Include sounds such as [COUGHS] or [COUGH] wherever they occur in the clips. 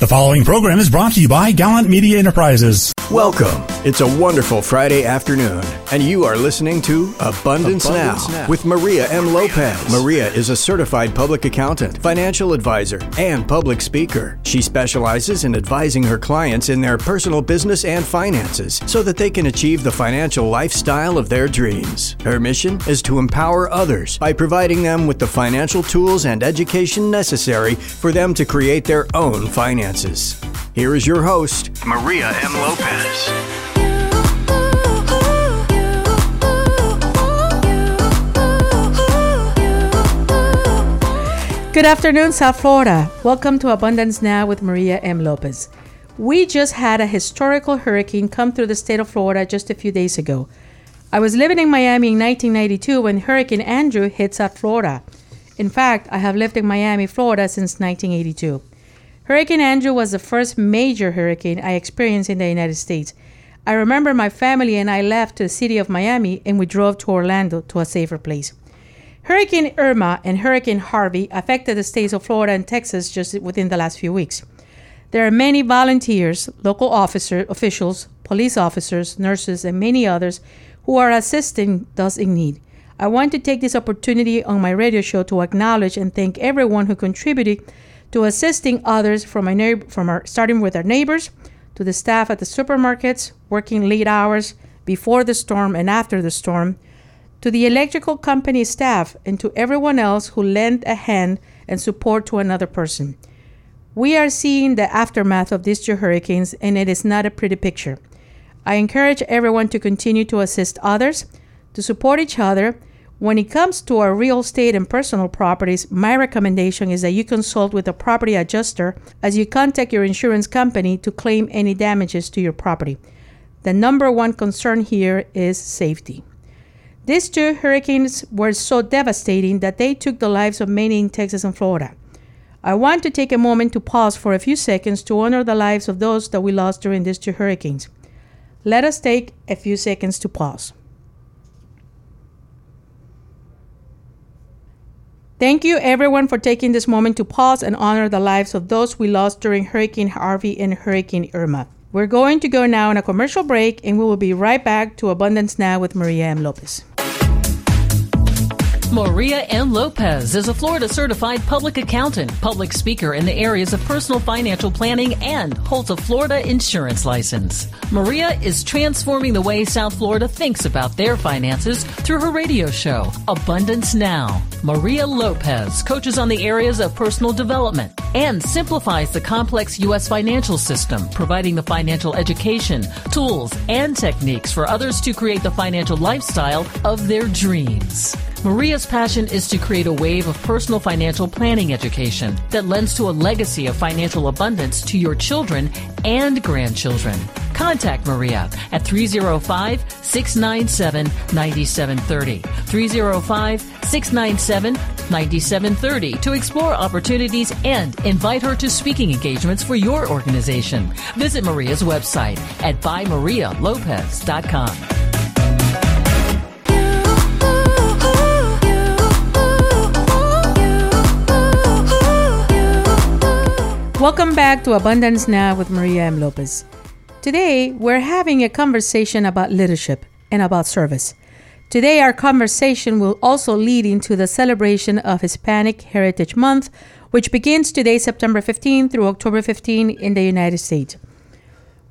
The following program is brought to you by Gallant Media Enterprises. Welcome. It's a wonderful Friday afternoon, and you are listening to Abundance, Abundance now, Now. with Maria M. Lopez. Maria is a certified public accountant, financial advisor, and public speaker. She specializes in advising her clients in their personal business and finances so that they can achieve the financial lifestyle of their dreams. Her mission is to empower others by providing them with the financial tools and education necessary for them to create their own finances. Here is your host, Maria M. Lopez. Good afternoon, South Florida. Welcome to Abundance Now with Maria M. Lopez. We just had a historical hurricane come through the state of Florida just a few days ago. I was living in Miami in 1992 when Hurricane Andrew hit South Florida. In fact, I have lived in Miami, Florida since 1982. Hurricane Andrew was the first major hurricane I experienced in the United States. I remember my family and I left to the city of Miami and we drove to Orlando to a safer place. Hurricane Irma and Hurricane Harvey affected the states of Florida and Texas just within the last few weeks. There are many volunteers, local officer, officials, police officers, nurses, and many others who are assisting those in need. I want to take this opportunity on my radio show to acknowledge and thank everyone who contributed to assisting others from, my neigh- from our, starting with our neighbors to the staff at the supermarkets working late hours before the storm and after the storm to the electrical company staff and to everyone else who lent a hand and support to another person. We are seeing the aftermath of these two hurricanes, and it is not a pretty picture. I encourage everyone to continue to assist others, to support each other. When it comes to our real estate and personal properties, my recommendation is that you consult with a property adjuster as you contact your insurance company to claim any damages to your property. The number one concern here is safety. These two hurricanes were so devastating that they took the lives of many in Texas and Florida. I want to take a moment to pause for a few seconds to honor the lives of those that we lost during these two hurricanes. Let us take a few seconds to pause. Thank you, everyone, for taking this moment to pause and honor the lives of those we lost during Hurricane Harvey and Hurricane Irma. We're going to go now on a commercial break, and we will be right back to Abundance Now with Maria M. Lopez. Maria M. Lopez is a Florida certified public accountant, public speaker in the areas of personal financial planning, and holds a Florida insurance license. Maria is transforming the way South Florida thinks about their finances through her radio show, Abundance Now. Maria Lopez coaches on the areas of personal development and simplifies the complex U.S. financial system, providing the financial education, tools, and techniques for others to create the financial lifestyle of their dreams. Maria's passion is to create a wave of personal financial planning education that lends to a legacy of financial abundance to your children and grandchildren. Contact Maria at 305 697 9730. 305 697 9730 to explore opportunities and invite her to speaking engagements for your organization. Visit Maria's website at bymarialopez.com. Welcome back to Abundance Now with Maria M. Lopez. Today, we're having a conversation about leadership and about service. Today, our conversation will also lead into the celebration of Hispanic Heritage Month, which begins today, September 15 through October 15 in the United States.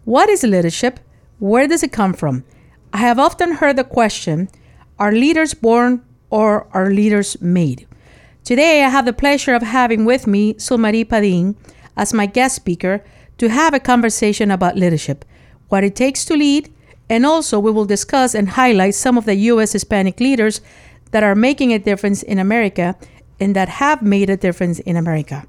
What is leadership? Where does it come from? I have often heard the question Are leaders born or are leaders made? Today, I have the pleasure of having with me Zulmarie Padin as my guest speaker to have a conversation about leadership, what it takes to lead, and also we will discuss and highlight some of the U.S. Hispanic leaders that are making a difference in America and that have made a difference in America.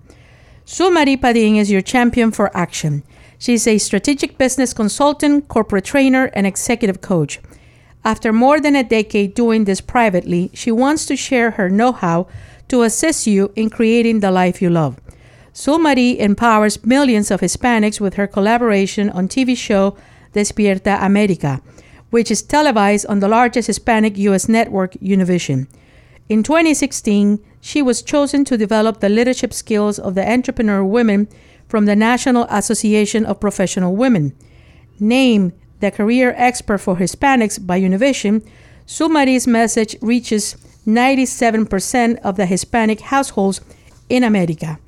Zulmarie Padin is your champion for action. She's a strategic business consultant, corporate trainer, and executive coach. After more than a decade doing this privately, she wants to share her know how to assist you in creating the life you love. Zulmarie empowers millions of Hispanics with her collaboration on TV show Despierta America, which is televised on the largest Hispanic U.S. network, Univision. In 2016, she was chosen to develop the leadership skills of the entrepreneur women from the National Association of Professional Women. Named the career expert for Hispanics by Univision, Zulmarie's message reaches 97% of the Hispanic households in America.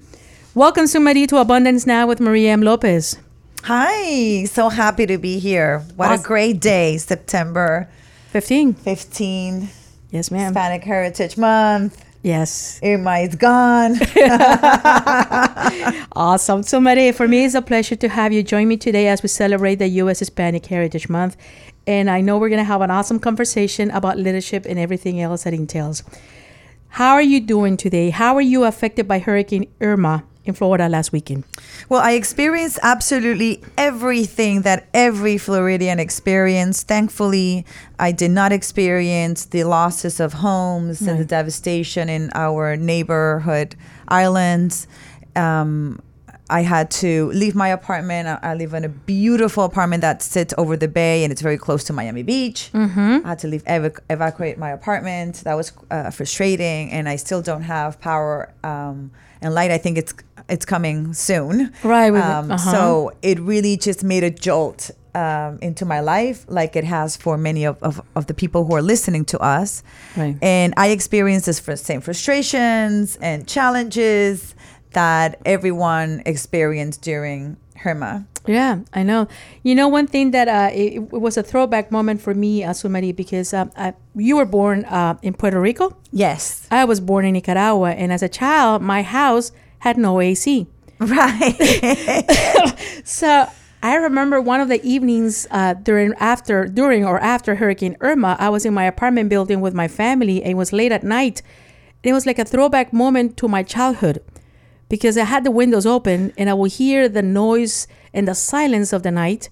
Welcome, Zulmarie, to Abundance Now with Maria M. Lopez. Hi, so happy to be here. What Awesome. a great day, September 15. 15, Yes, ma'am. Hispanic Heritage Month. Yes. Irma is gone. [LAUGHS] Awesome. So, Maria, for me, it's a pleasure to have you join me today as we celebrate the U.S. Hispanic Heritage Month. And I know we're going to have an awesome conversation about leadership and everything else that entails. How are you doing today? How are you affected by Hurricane Irma in Florida last weekend? well, I experienced absolutely everything that every Floridian experienced. Thankfully, I did not experience the losses of homes and the devastation in our neighborhood islands. Um, I had to leave my apartment. I- live in a beautiful apartment that sits over the bay and it's very close to Miami Beach. I had to leave, evac- evacuate my apartment. That was uh, frustrating, and I still don't have power um, and light. I think it's it's coming soon. Right, Um, uh-huh. So it really just made a jolt um, into my life, like it has for many of, of, of the people who are listening to us. Right. And I experienced the fr- same frustrations and challenges that everyone experienced during Irma. Yeah, I know. You know, one thing that uh, it, it was a throwback moment for me, uh, Zulmarie, because um, I, you were born uh, in Puerto Rico. Yes. I was born in Nicaragua, and as a child, my house had no AC. [LAUGHS] Right. [LAUGHS] So I remember one of the evenings uh, during after during or after Hurricane Irma, I was in my apartment building with my family, and it was late at night. It was like a throwback moment to my childhood because I had the windows open and I would hear the noise and the silence of the night.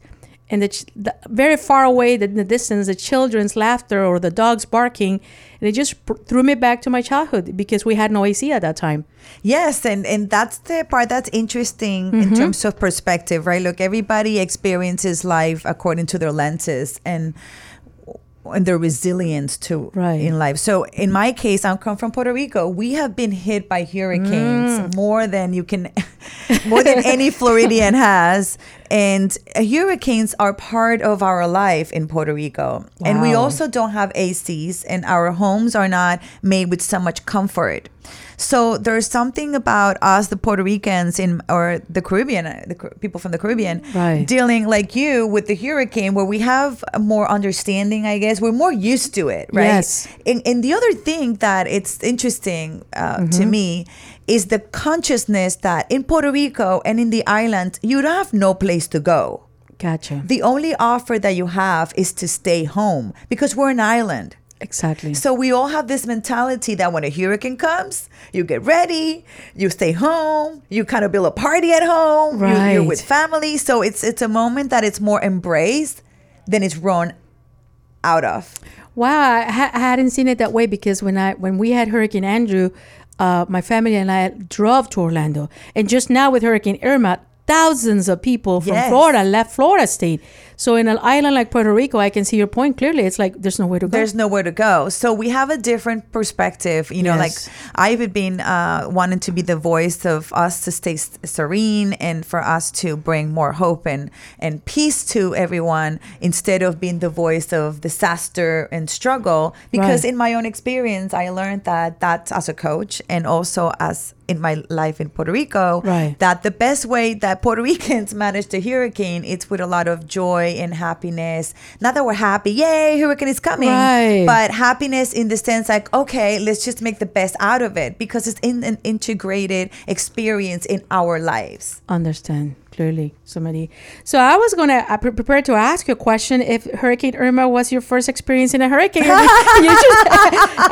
And the, ch- the very far away in the distance, the children's laughter or the dogs barking, and it just pr- threw me back to my childhood because we had no AC at that time. Yes, and and that's the part that's interesting in mm-hmm. terms of perspective, right? Look, everybody experiences life according to their lenses and and their resilience to Right. in life. So in my case, I come from Puerto Rico. We have been hit by hurricanes mm. more than you can [LAUGHS] more than any Floridian [LAUGHS] has. And hurricanes are part of our life in Puerto Rico. And we also don't have ACs and our homes are not made with so much comfort. So there's something about us, the Puerto Ricans in or the Caribbean, uh, the people from the Caribbean, Right. dealing like you with the hurricane, where we have more understanding. I guess we're more used to it, right? Yes. And, and the other thing that it's interesting uh, to me is the consciousness that in Puerto Rico and in the island, you have no place to go. Gotcha. The only offer that you have is to stay home because we're an island. Exactly. So we all have this mentality that when a hurricane comes, you get ready, you stay home, you kind of build a party at home, you, you're with family. So it's it's a moment that it's more embraced than it's run out of. Wow, I, ha- I hadn't seen it that way because when I when we had Hurricane Andrew, uh, my family and I drove to Orlando, and just now with Hurricane Irma, thousands of people from Yes. Florida left Florida State. So in an island like Puerto Rico, I can see your point clearly. It's like there's nowhere to go. There's nowhere to go. So we have a different perspective. You know, Yes. like I've been uh, wanting to be the voice of us to stay s- serene and for us to bring more hope and, and peace to everyone instead of being the voice of disaster and struggle. Because Right. in my own experience, I learned that that as a coach and also as in my life in Puerto Rico, Right. that the best way that Puerto [LAUGHS] Ricans manage the hurricane it's with a lot of joy and happiness. Not that we're happy, yay, hurricane is coming, Right. but happiness in the sense like, okay, let's just make the best out of it because it's in an integrated experience in our lives. Understand clearly, Zulmarie. So I was gonna I pre- prepare to ask you a question. If Hurricane Irma was your first experience in a hurricane, [LAUGHS] [LAUGHS] You just-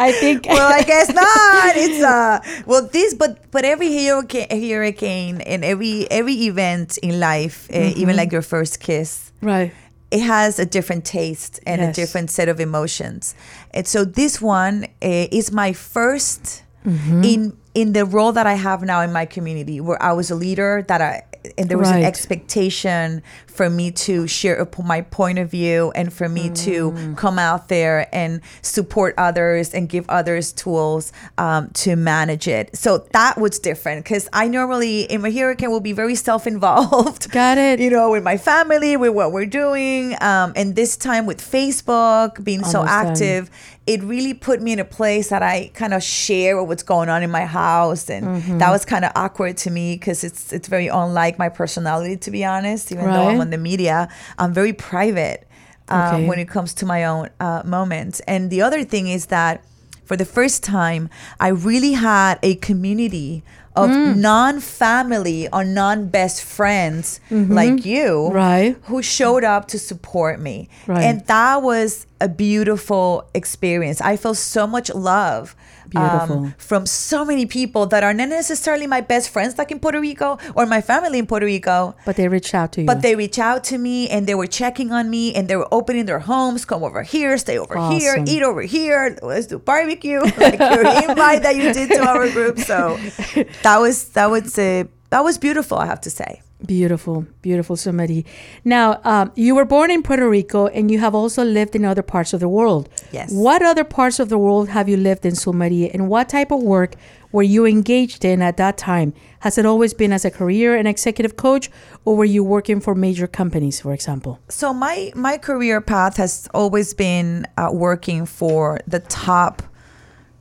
I think. [LAUGHS] well, I guess not. It's uh well this but but every hurricane hurricane and every every event in life, uh, even like your first kiss, right. it has a different taste and a different set of emotions. And so this one uh, is my 1st Mm-hmm. in in the role that I have now in my community, where I was a leader that I and there was an expectation for me to share my point of view and for me Mm. to come out there and support others and give others tools um, to manage it. So that was different because I normally in my hurricane will be very self-involved. [LAUGHS] Got it. You know, with my family, with what we're doing, um, and this time with Facebook being so Understand. active, it really put me in a place that I kind of share what's going on in my house, and Mm-hmm. that was kind of awkward to me because it's it's very unlike my personality, to be honest. Even though I'm Right. On the media, I'm very private um, Okay. when it comes to my own uh, moments. And the other thing is that for the first time, I really had a community of Mm. non-family or non-best friends like you Mm-hmm. Right. who showed up to support me Right. and that was a beautiful experience i felt so much love um, from so many people that are not necessarily my best friends like in puerto rico or my family in puerto rico But they reached out to you. but they reach out to me and they were checking on me and they were opening their homes, come over here, stay over here, eat over here, let's do barbecue, [LAUGHS] like your invite that you did to our group. So [LAUGHS] that was that was a that was beautiful, I have to say. Beautiful, beautiful, Zulmarie. Now, um, you were born in Puerto Rico and you have also lived in other parts of the world. Yes. What other parts of the world have you lived in, Zulmarie, and what type of work were you engaged in at that time? Has it always been as a career and executive coach, or were you working for major companies, for example? So my my career path has always been uh, working for the top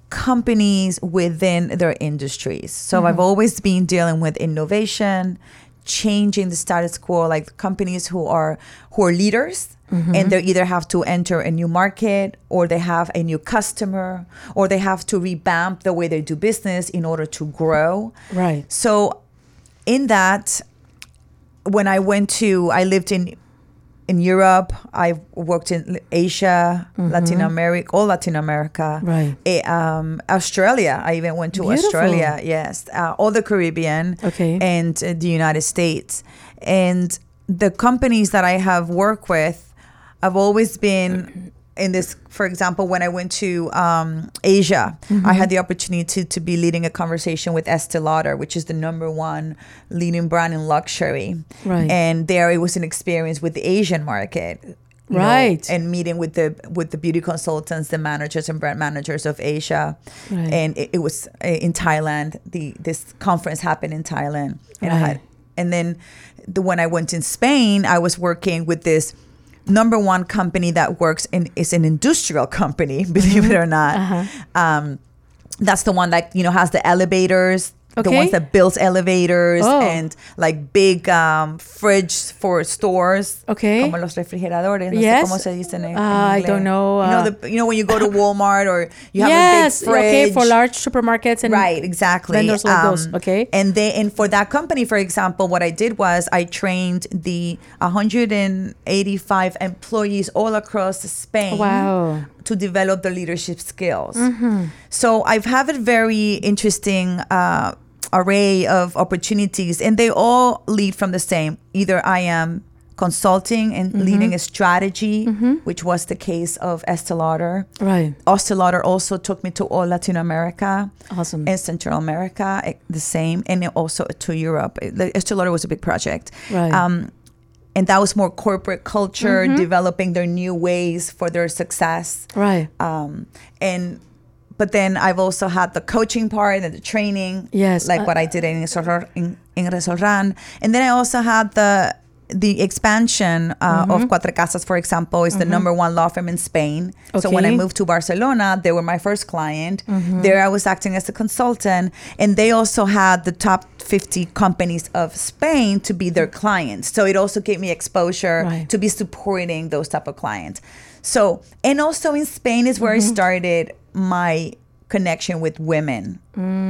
companies within their industries. So I've always been dealing with innovation, changing the status quo, like companies who are who are leaders. Mm-hmm. And they either have to enter a new market, or they have a new customer, or they have to revamp the way they do business in order to grow. Right. So, in that, when I went to, I lived in in Europe. I've worked in Asia, Latin America, all Latin America. Mm-hmm. Right. Eh, um, Australia. I even went to Beautiful. Australia. Yes, uh, all the Caribbean. Okay. And uh, the United States, and the companies that I have worked with, I've always been in this. For example, when I went to um, Asia, I Mm-hmm. had the opportunity to, to be leading a conversation with Estee Lauder, which is the number one leading brand in luxury. Right. And there, it was an experience with the Asian market. you know, Right. and meeting with the with the beauty consultants, the managers and brand managers of Asia, Right. and it, it was uh, in Thailand. The this conference happened in Thailand, and I Right. had, and then the when I went in Spain, I was working with this number one company that works in is an industrial company, [LAUGHS] believe it or not. Uh-huh. Um, that's the one that you know has the elevators. The ones that builds elevators Oh. and like big um, fridge for stores. Okay. Como los refrigeradores. No Yes. sé cómo se dicen en, en Ah, I don't know, You know, uh, the, you know when you go to Walmart or you have yes. a big fridge. Okay. For large supermarkets and Right, exactly. Um, vendors like those, okay. And they and for that company, for example, what I did was I trained the 185 employees all across Spain Wow. to develop the leadership skills. So I've had a very interesting uh, array of opportunities, and they all lead from the same. Either I am consulting and leading a strategy, which was the case of Estee Lauder. Right. Estee Lauder also took me to all Latin America Awesome. and Central America, eh, the same, and also to Europe. Eh, Estee Lauder was a big project. Right. Um, and that was more corporate culture, developing their new ways for their success. Right. Um, and but then I've also had the coaching part and the training. Yes, Like uh, what I did in Resor- in, in Resorran. And then I also had the the expansion uh, Mm-hmm. of Cuatrecasas, for example, is the number one law firm in Spain. So when I Mm-hmm. moved to Barcelona, they were my first client. There I was acting as a consultant, and they also had the top 50 companies of Spain to be their clients. So it also gave me exposure Right. to be supporting those type of clients. So, and also in Spain is where Mm-hmm. I started my connection with women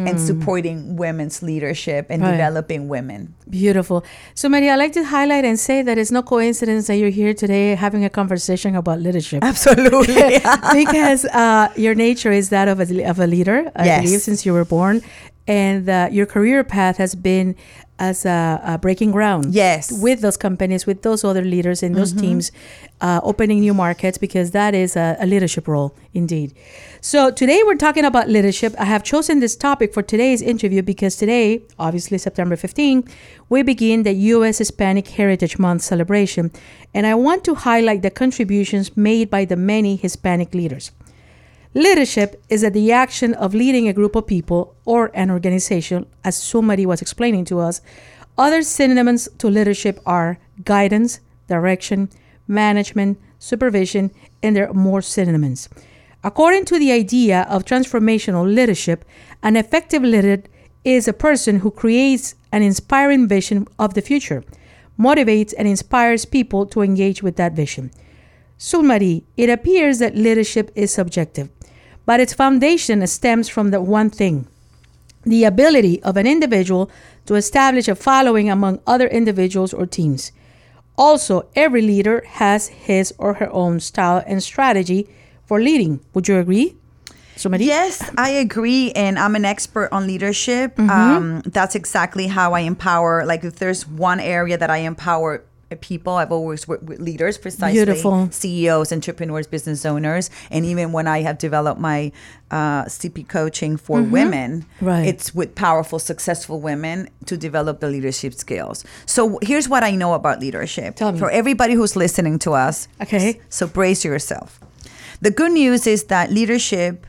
and supporting women's leadership and Mm. Right. developing women. Beautiful. So, Maria, I'd like to highlight and say that it's no coincidence that you're here today having a conversation about leadership. Absolutely. [LAUGHS] because uh, your nature is that of a, of a leader, I Yes. believe, since you were born. And uh, your career path has been as a, a breaking ground. Yes. with those companies, with those other leaders in those teams, uh, opening new markets because that is a, a leadership role indeed. So today we're talking about leadership. I have chosen this topic for today's interview because today, obviously September 15, we begin the U.S. Hispanic Heritage Month celebration, and I want to highlight the contributions made by the many Hispanic leaders. Leadership is the action of leading a group of people or an organization, as somebody was explaining to us. Other synonyms to leadership are guidance, direction, management, supervision, and there are more synonyms. According to the idea of transformational leadership, an effective leader is a person who creates an inspiring vision of the future, motivates and inspires people to engage with that vision. Zulmarie, it appears that leadership is subjective, but its foundation stems from the one thing the ability of an individual to establish a following among other individuals or teams. Also, every leader has his or her own style and strategy for leading. Would you agree? Zulmarie? Yes, I agree, and I'm an expert on leadership. Um, that's exactly how I empower. Like, if there's one area that I empower people, I've always worked with leaders, precisely Beautiful. CEOs, entrepreneurs, business owners, and even when I have developed my uh, CP coaching for women, Right. it's with powerful, successful women to develop the leadership skills. So here's what I know about leadership. Tell me. For everybody who's listening to us, Okay. so brace yourself. The good news is that leadership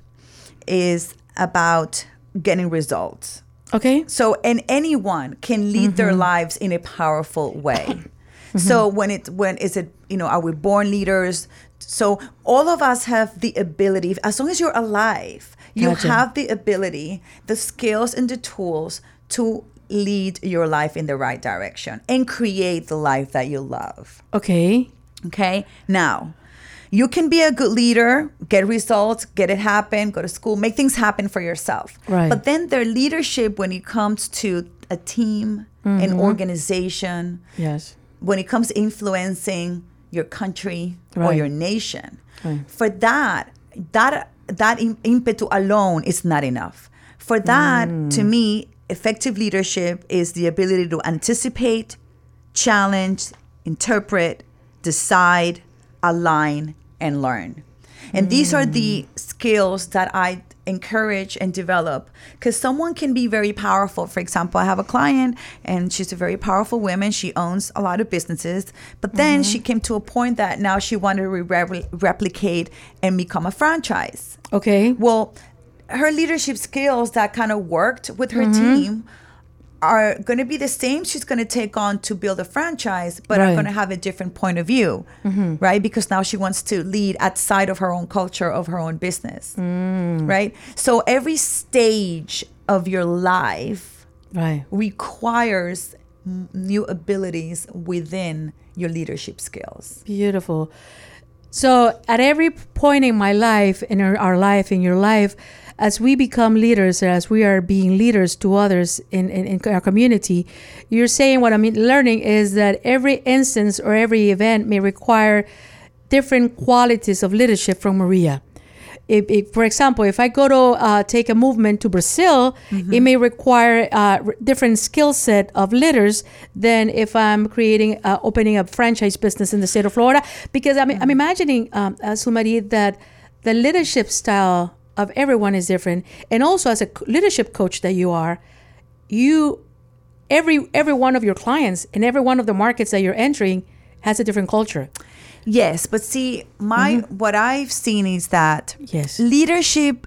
is about getting results. Okay. So, and anyone can lead their lives in a powerful way. [LAUGHS] So mm-hmm. when it when is it you know are we born leaders? So all of us have the ability as long as you're alive, you Gotcha. have the ability, the skills and the tools to lead your life in the right direction and create the life that you love. Okay. Okay. Now, you can be a good leader, get results, get it happen, go to school, make things happen for yourself. Right. But then their leadership when it comes to a team, an mm-hmm. organization, Yes. When it comes to influencing your country or your nation, for that, that that im- impetu alone is not enough. For that, mm. to me, effective leadership is the ability to anticipate, challenge, interpret, decide, align, and learn. And these are the mm. skills that I encourage and develop because someone can be very powerful. For example, I have a client and she's a very powerful woman. She owns a lot of businesses, but then she came to a point that now she wanted to re- replicate and become a franchise. Okay. Well, her leadership skills that kind of worked with her Mm-hmm. team are going to be the same she's going to take on to build a franchise but are going to have a different point of view mm-hmm. right? Because now she wants to lead outside of her own culture of her own business mm. right? So every stage of your life Right. requires new abilities within your leadership skills. Beautiful. So, at every point in my life, in our, life, in your life, as we become leaders, as we are being leaders to others in, in, in our community, you're saying what I'm learning is that every instance or every event may require different qualities of leadership from Maria. If, if, for example, if I go to uh, take a movement to Brazil, it may require uh, r- different skill set of leaders than if I'm creating, uh, opening a franchise business in the state of Florida. Because I'm, I'm imagining, um, uh, Zulmarie, that the leadership style of everyone is different, and also as a leadership coach that you are, you every every one of your clients in every one of the markets that you're entering has a different culture. Yes, but see, my mm-hmm. what I've seen is that Yes. leadership,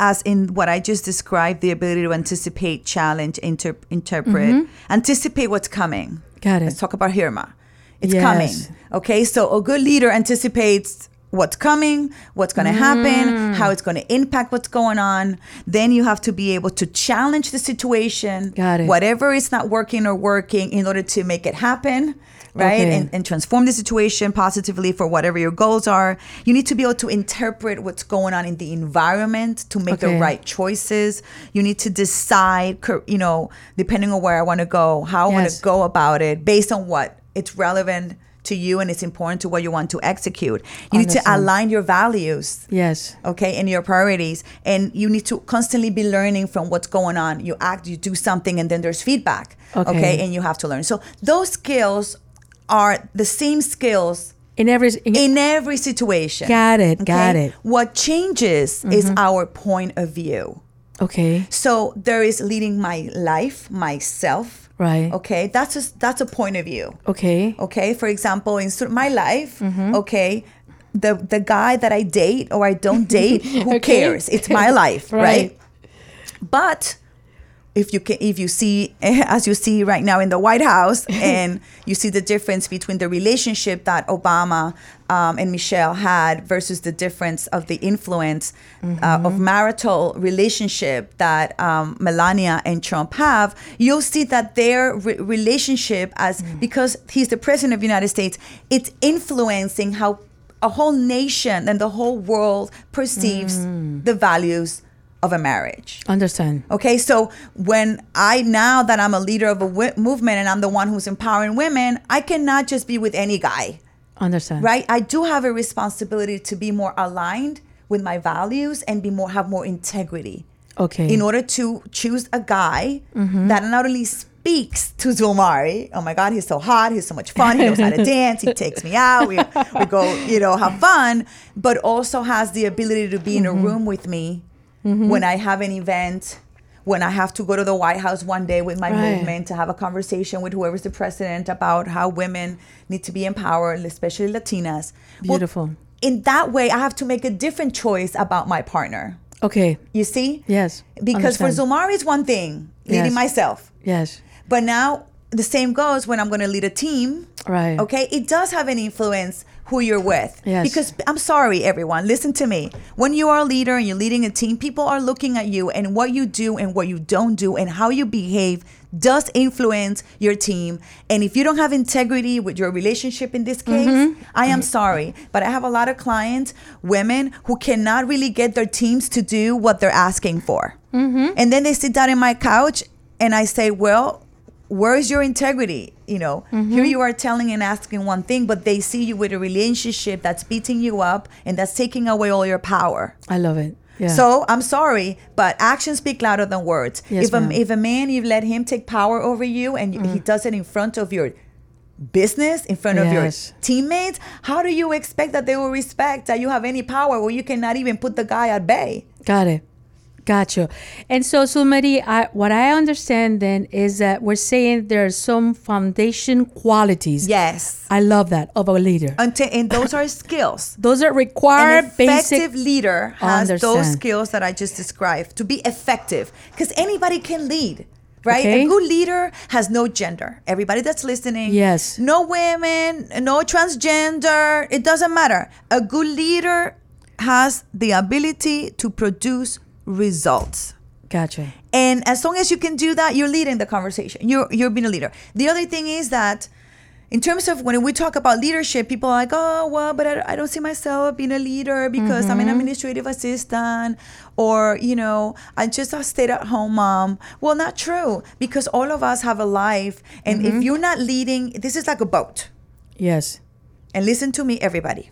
as in what I just described, the ability to anticipate, challenge, inter- interpret, mm-hmm. anticipate what's coming. Got it. Let's talk about Irma. It's Yes. coming. Okay, so a good leader anticipates what's coming, what's going to happen, mm. how it's going to impact what's going on. Then you have to be able to challenge the situation, Got it. whatever is not working or working, in order to make it happen. Right Okay. and, and transform the situation positively for whatever your goals are. You need to be able to interpret what's going on in the environment to make Okay. the right choices. You need to decide, you know, depending on where I want to go, how I want to go about it based on what it's relevant to you and it's important to what you want to execute. You need to align your values Yes. okay and your priorities and you need to constantly be learning from what's going on you act you do something and then there's feedback Okay. and you have to learn so those skills are the same skills In every in, in every situation Got it, got it. Mm-hmm. what changes is our point of view okay. so there is leading my life myself Right. okay that's a that's a point of view Okay. okay for example in my life Mm-hmm. okay the the guy that i date or i don't [LAUGHS] date who Okay. cares it's my life [LAUGHS] right. Right. but if you can if you see [LAUGHS] as you see right now in the white house [LAUGHS] and you see the difference between the relationship that obama um, and michelle had versus the difference of the influence uh, of marital relationship that um, melania and trump have you'll see that their re- relationship as because he's the president of the united states it's influencing how a whole nation and the whole world perceives the values of a marriage Understand. Okay, so when I now that I'm a leader of a w- movement and I'm the one who's empowering women, I cannot just be with any guy, Understand. right? I do have a responsibility to be more aligned with my values and be more have more integrity Okay. in order to choose a guy mm-hmm. that not only speaks to Zulmarie, oh my God, he's so hot, he's so much fun, he knows how to [LAUGHS] dance, he takes me out, we, we go, you know, have fun, but also has the ability to be in a mm-hmm. room with me Mm-hmm. when I have an event. When I have to go to the White House one day with my Right. movement to have a conversation with whoever's the president about how women need to be empowered, especially Latinas. Well, Beautiful. in that way, I have to make a different choice about my partner. Okay. You see? Yes. Because Understand. for Zulmarie, it's one thing, leading Yes. myself. Yes. But now the same goes when I'm going to lead a team. Right. Okay. It does have an influence who you're with. Yes. Because I'm sorry, everyone, listen to me. When you are a leader and you're leading a team, people are looking at you and what you do and what you don't do and how you behave does influence your team. And if you don't have integrity with your relationship in this case, Mm-hmm. I am sorry. But I have a lot of clients, women, who cannot really get their teams to do what they're asking for. Mm-hmm. And then they sit down in my couch and I say, well, where's your integrity? You know, Mm-hmm. here you are telling and asking one thing, but they see you with a relationship that's beating you up and that's taking away all your power. I love it. Yeah. So I'm sorry, but actions speak louder than words. Yes, if a if a man you let him take power over you and you he does it in front of your business, in front of your teammates, how do you expect that they will respect that you have any power where you cannot even put the guy at bay? Got it. Got you. And so, Zulmarie, I, what I understand then is that we're saying there are some foundation qualities. Yes. I love that of a leader. Until, and those are skills. [LAUGHS] Those are An required effective basic. leader has those skills that I just described to be effective because anybody can lead. Right? Okay. A good leader has no gender. Everybody that's listening. Yes. No women, no transgender. It doesn't matter. A good leader has the ability to produce results. Gotcha. And as long as you can do that, you're leading the conversation. You're you're being a leader. The other thing is that in terms of when we talk about leadership, people are like, oh, well, but I, I don't see myself being a leader because I'm an mm-hmm. administrative assistant or, you know, I just a stay at home mom. Well, not true because all of us have a life. And if mm-hmm. you're not leading, this is like a boat. Yes. And listen to me, everybody.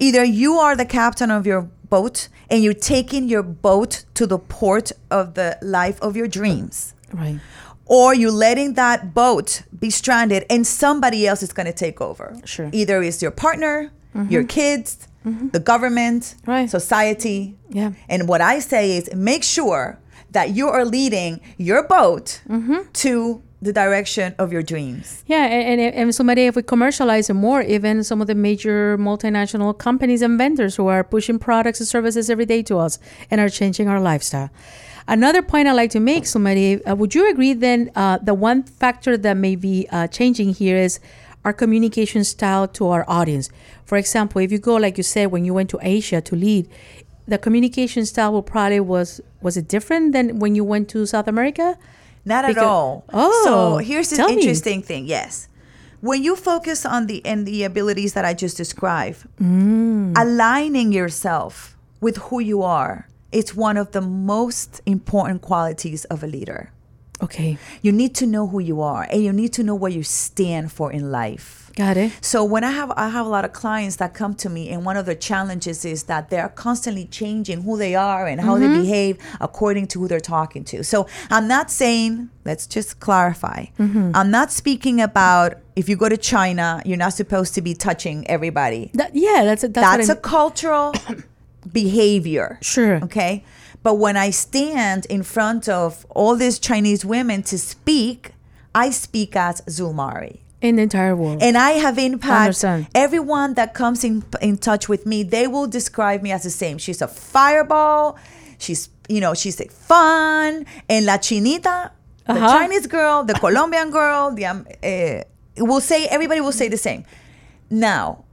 Either you are the captain of your boat and you're taking your boat to the port of the life of your dreams Right. or you're letting that boat be stranded and somebody else is going to take over. Sure. Either it's your partner, your mm-hmm. kids, mm-hmm. the government, Right. society. Yeah. And what I say is make sure that you are leading your boat mm-hmm. to the direction of your dreams. Yeah, and, and, and if we commercialize it more, even some of the major multinational companies and vendors who are pushing products and services every day to us and are changing our lifestyle. Another point I'd like to make, Zulmarie, uh, would you agree then uh, the one factor that may be uh, changing here is our communication style to our audience? For example, if you go, like you said, when you went to Asia to lead, the communication style will probably was was it different than when you went to South America? Not at all. Oh, so here's the tell me. interesting thing. Yes, when you focus on the and the abilities that I just described, Mm. aligning yourself with who you are, it's one of the most important qualities of a leader. Okay. You need to know who you are and you need to know what you stand for in life. Got it. So when I have I have a lot of clients that come to me and one of the challenges is that they're constantly changing who they are and how they mm-hmm. behave according to who they're talking to. So I'm not saying let's just clarify. Mm-hmm. I'm not speaking about if you go to China, you're not supposed to be touching everybody. That, yeah, that's a, that's, That's a cultural [COUGHS] behavior. Sure. Okay. But when I stand in front of all these Chinese women to speak, I speak as Zulmarie. In the entire world. And I have impact. understand. Everyone that comes in in touch with me, they will describe me as the same. She's a fireball. She's you know she's like fun and la chinita, the Uh-huh. Chinese girl, the Colombian girl. The um, uh, will say everybody will say the same. Now,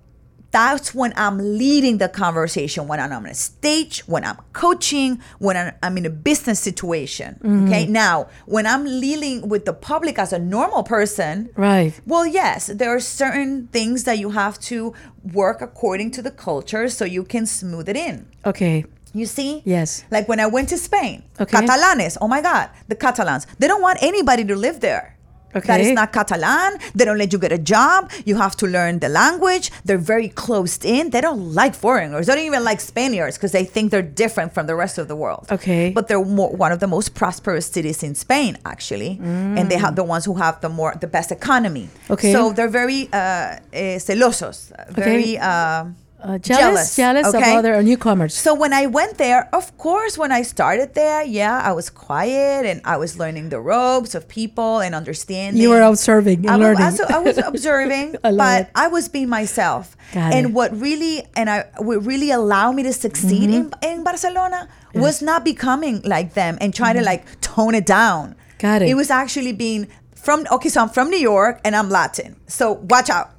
that's when I'm leading the conversation, when I'm on a stage, when I'm coaching, when I'm, I'm in a business situation. Mm-hmm. Okay. Now, when I'm leading with the public as a normal person, right. well, yes, there are certain things that you have to work according to the culture so you can smooth it in. Okay. You see? Yes. Like when I went to Spain, Okay. Catalanes, oh my God, the Catalans, they don't want anybody to live there. That Okay. is not Catalan. They don't let you get a job. You have to learn the language. They're very closed in. They don't like foreigners. They don't even like Spaniards because they think they're different from the rest of the world. Okay. But they're more, one of the most prosperous cities in Spain, actually, and they have the ones who have the more the best economy. Okay. So they're very uh, eh, celosos, very. Uh, Uh, jealous, jealous, okay? of other newcomers. So when I went there, of course, when I started there, yeah, I was quiet and I was learning the ropes of people and understanding. you were observing and I was, learning. also- I was [LAUGHS] observing, I but it. I was being myself. Got and it. what really and I what really allowed me to succeed in, in Barcelona was not becoming like them and trying to like tone it down. Mm-hmm. Got it. It was actually being from okay, so I'm from New York and I'm Latin. So watch out.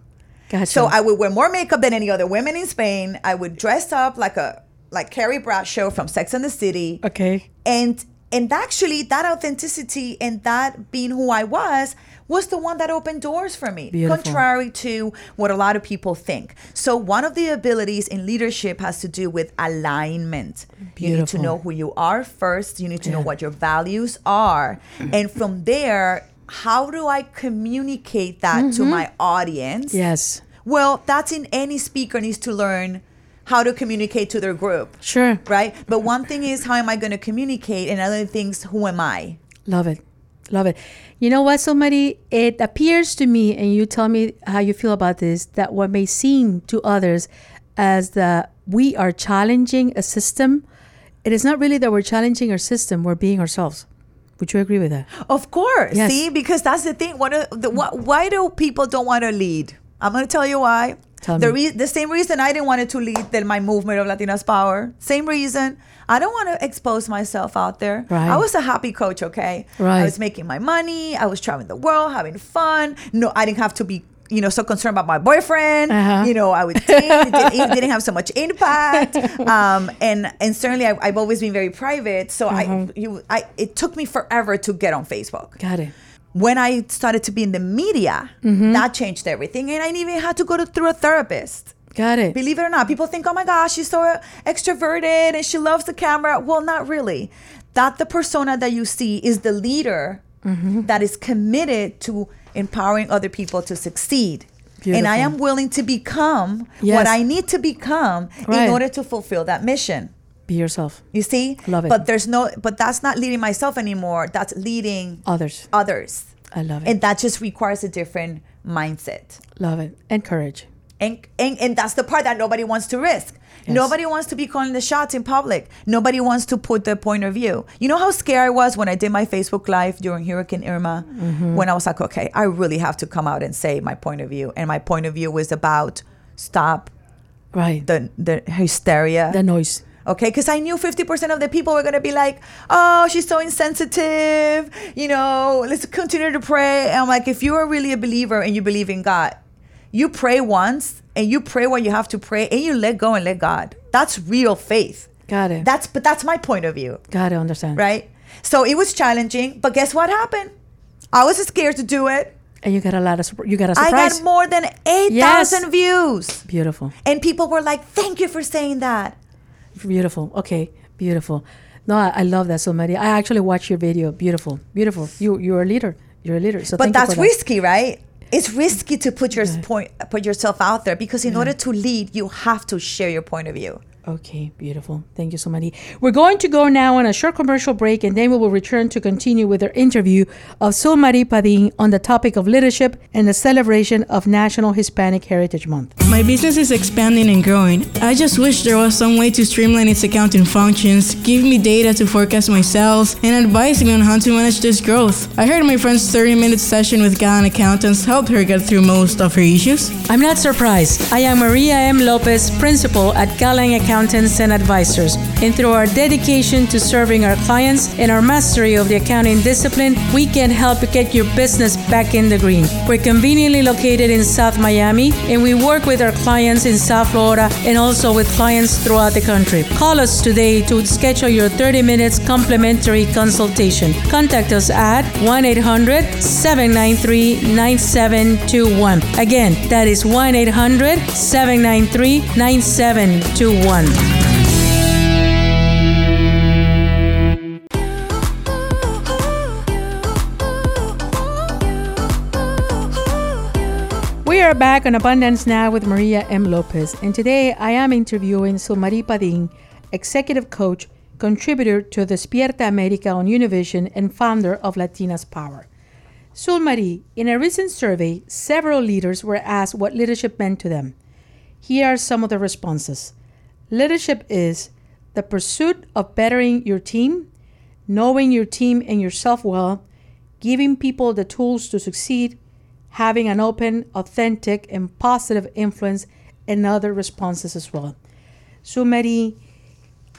Gotcha. So I would wear more makeup than any other women in Spain. I would dress up like a like Carrie Bradshaw from Sex and the City. okay. And and actually that authenticity and that being who I was was the one that opened doors for me. Beautiful. Contrary to what a lot of people think. So one of the abilities in leadership has to do with alignment. You need to know who you are first. You need to know what your values are. And from there, how do I communicate that to my audience? Mm-hmm. Yes. Well, that's in any speaker needs to learn how to communicate to their group, Sure. right? But one thing is how am I going to communicate, and other things, who am I? Love it. Love it. You know what, Zulmarie? It appears to me, and you tell me how you feel about this, that what may seem to others as the we are challenging a system, it is not really that we're challenging our system, we're being ourselves. Would you agree with that? Of course, Yes. see, because that's the thing. What, the, what why do people don't want to lead? I'm going to tell you why. Tell the, me. re- the same reason I didn't want it to lead the, my movement of Latinas Power. Same reason. I don't want to expose myself out there. Right. I was a happy coach, okay? Right. I was making my money. I was traveling the world, having fun. No, I didn't have to be, you know, so concerned about my boyfriend. Uh-huh. You know, I would date. it, didn't, it didn't have so much impact. [LAUGHS] Um, and and certainly, I, I've always been very private. So Uh-huh. I, you, I, it took me forever to get on Facebook Got it. When I started to be in the media, Mm-hmm. that changed everything. And I even had to go to, through a therapist. Got it. Believe it or not, people think, oh my gosh, she's so extroverted and she loves the camera. Well, not really. That the persona that you see is the leader Mm-hmm. that is committed to empowering other people to succeed. And I am willing to become Yes. what I need to become Right. in order to fulfill that mission. Be yourself. You see? Love it. But there's no but that's not leading myself anymore. That's leading Others. others. I love it. And that just requires a different mindset. love it. And courage. And, and, and that's the part that nobody wants to risk. Yes. Nobody wants to be calling the shots in public. Nobody wants to put their point of view. You know how scared I was when I did my Facebook Live during Hurricane Irma? Mm-hmm. When I was like, okay, I really have to come out and say my point of view. And my point of view was about stop Right. the, the hysteria. the noise. Okay, because I knew 50% of the people were going to be like, oh, she's so insensitive. You know, let's continue to pray. And I'm like, if you are really a believer and you believe in God, you pray once and you pray what you have to pray and you let go and let God. That's real faith. Got it. That's but that's my point of view, Got it. Understand. right? So it was challenging, but guess what happened? I was scared to do it. And you got a lot of you got a surprise. I got more than 8,000 views. Beautiful. And people were like, "Thank you for saying that." Beautiful. Okay. Beautiful. No, I, I love that so Maria. I actually watched your video. Beautiful, beautiful. You you're a leader. You're a leader. So but that's for that. risky, right? It's risky to put your point, put yourself out there because in order to lead, you have to share your point of view. Okay, beautiful. Thank you so much. We're going to go now on a short commercial break and then we will return to continue with our interview of Zulmarie Padin on the topic of leadership and the celebration of National Hispanic Heritage Month. My business is expanding and growing. I just wish there was some way to streamline its accounting functions, give me data to forecast my sales, and advise me on how to manage this growth. I heard my friend's 30 minute session with Gallant Accountants helped her get through most of her issues. I'm not surprised. I am Maria M. Lopez, principal at Galang Accountants and Advisors. And through our dedication to serving our clients and our mastery of the accounting discipline, we can help get your business back in the green. We're conveniently located in South Miami and we work with our clients in South Florida and also with clients throughout the country. Call us today to schedule your 30 minutes complimentary consultation. Contact us at 1 800 793 9721. Again, that is 1 800 793 9721. We are back on Abundance Now with Maria M. Lopez, and today I am interviewing Zulmarie Padin, executive coach, contributor to Despierta America on Univision, and founder of Latinas Power. Zulmarie, in a recent survey, several leaders were asked what leadership meant to them. Here are some of the responses. Leadership is the pursuit of bettering your team, knowing your team and yourself well, giving people the tools to succeed, having an open, authentic, and positive influence, and other responses as well. Zulmarie,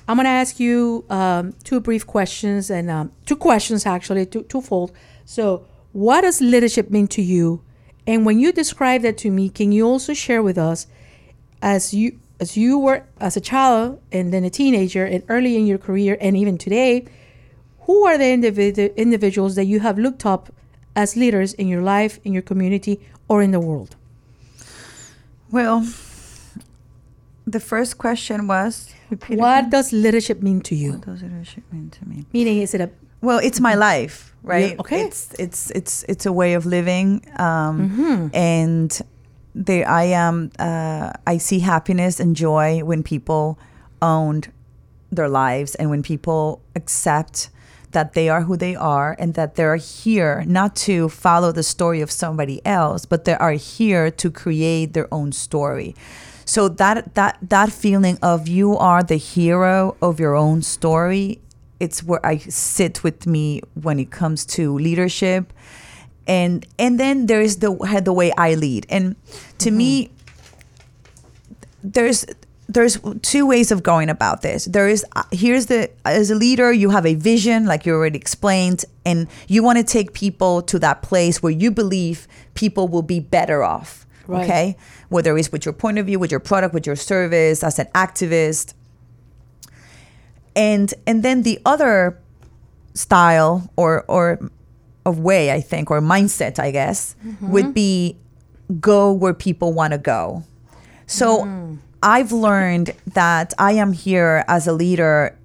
I'm going to ask you um, two brief questions and um, two questions actually, two, twofold. So, what does leadership mean to you? And when you describe that to me, can you also share with us, as you as you were as a child and then a teenager and early in your career and even today, who are the individ- individuals that you have looked up as leaders in your life, in your community, or in the world? Well, the first question was What does leadership mean to you? What does leadership mean to me? Meaning, is it a Well, it's my life, right? Yeah, okay. It's it's it's it's a way of living, um, Mm-hmm. and there I am. Uh, I see happiness and joy when people owned their lives and when people accept that they are who they are and that they're here not to follow the story of somebody else, but they are here to create their own story. So that that that feeling of you are the hero of your own story, it's where I sit with me when it comes to leadership. And and then there is the the way I lead. And to me there's there's two ways of going about this. There is uh, here's the as a leader you have a vision like you already explained and you want to take people to that place where you believe people will be better off. Right. Okay? Whether it's with your point of view, with your product, with your service, as an activist. And and then the other style or or of way I think or mindset I guess mm-hmm. would be go where people want to go. So mm. I've learned that I am here as a leader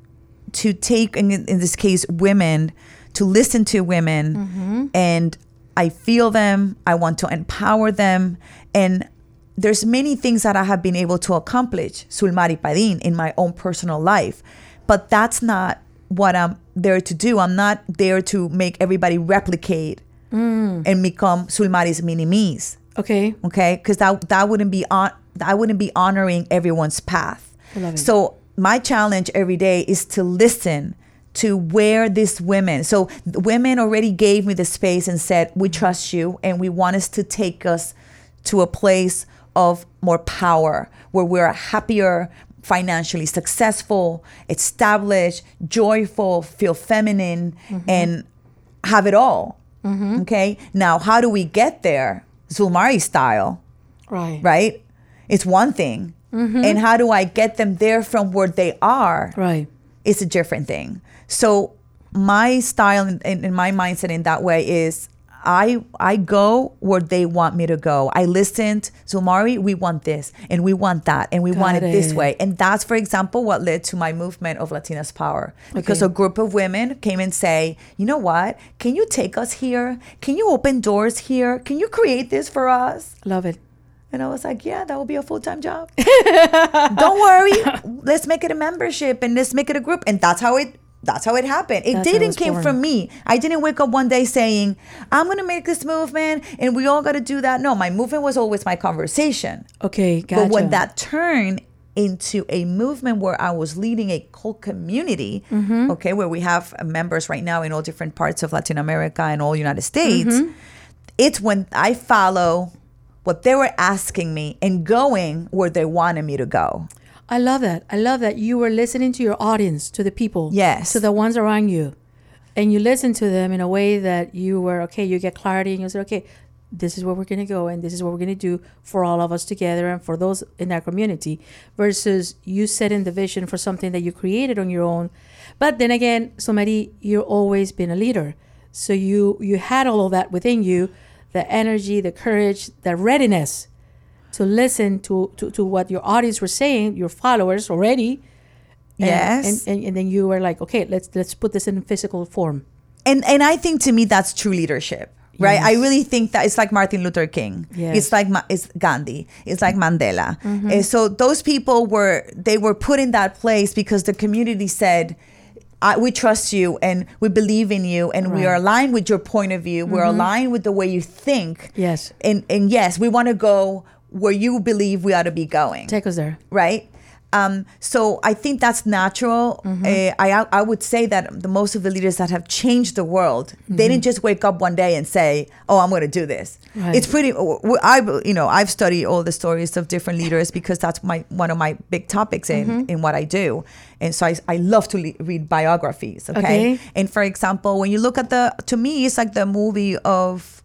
to take, in, in this case, women, to listen to women, mm-hmm. and I feel them. I want to empower them, and there's many things that I have been able to accomplish, Zulmarie Padin, in my own personal life, but that's not what I'm there to do. I'm not there to make everybody replicate and become Zulmarie's mini me's okay? okay? Because that that wouldn't be on i wouldn't be honoring everyone's path. So my challenge every day is to listen to where these women so the women already gave me the space and said we trust you and we want us to take us to a place of more power where we're happier financially successful established joyful feel feminine mm-hmm. and have it all mm-hmm. okay now how do we get there Zulmarie style Right. right? It's one thing. Mm-hmm. And how do I get them there from where they are? Right. It's a different thing. So my style and, and, and my mindset in that way is I I go where they want me to go. I listened. So Mari, we want this and we want that and we want it, Got this way. And that's, for example, what led to my movement of Latinas Power. Because Okay. a group of women came and say, you know what? Can you take us here? Can you open doors here? Can you create this for us? Love it. And I was like, yeah, that will be a full time job. [LAUGHS] Don't worry. Let's make it a membership and let's make it a group. And that's how it that's how it happened. It That's didn't was came born. from me. I didn't wake up one day saying, I'm gonna make this movement and we all gotta do that. No, my movement was always my conversation. Okay, gotcha. But when that turned into a movement where I was leading a cult community, Mm-hmm. okay, where we have members right now in all different parts of Latin America and all United States, Mm-hmm. it's when I follow what they were asking me and going where they wanted me to go. I love that. I love that you were listening to your audience, to the people. Yes. To the ones around you. And you listen to them in a way that you were, okay, you get clarity and you say, okay, this is where we're going to go and this is what we're going to do for all of us together and for those in our community versus you setting the vision for something that you created on your own. But then again, somebody, you've always been a leader. So you, you had all of that within you, the energy, the courage, the readiness to listen to, to, to what your audience were saying, your followers already. And- Yes. And, and, and then you were like, okay, let's let's put this in physical form. and and I think to me that's true leadership. Right, I really think that it's like Martin Luther King. Yes. It's like it's Gandhi. It's like Mandela. Mm-hmm. And so those people were they were put in that place because the community said, I, "We trust you and we believe in you and we are aligned with your point of view. We're aligned with the way you think. Yes. and and yes, we want to go where you believe we ought to be going." Take us there. right? Um, so I think that's natural. Mm-hmm. Uh, I I would say that the most of the leaders that have changed the world, they didn't just wake up one day and say, "Oh, I'm going to do this." Mm-hmm. Right. It's pretty. I you know I've studied all the stories of different leaders because that's my one of my big topics in Mm-hmm. in what I do, and so I, I love to le- read biographies. Okay? Okay. and for example, when you look at the to me, it's like the movie of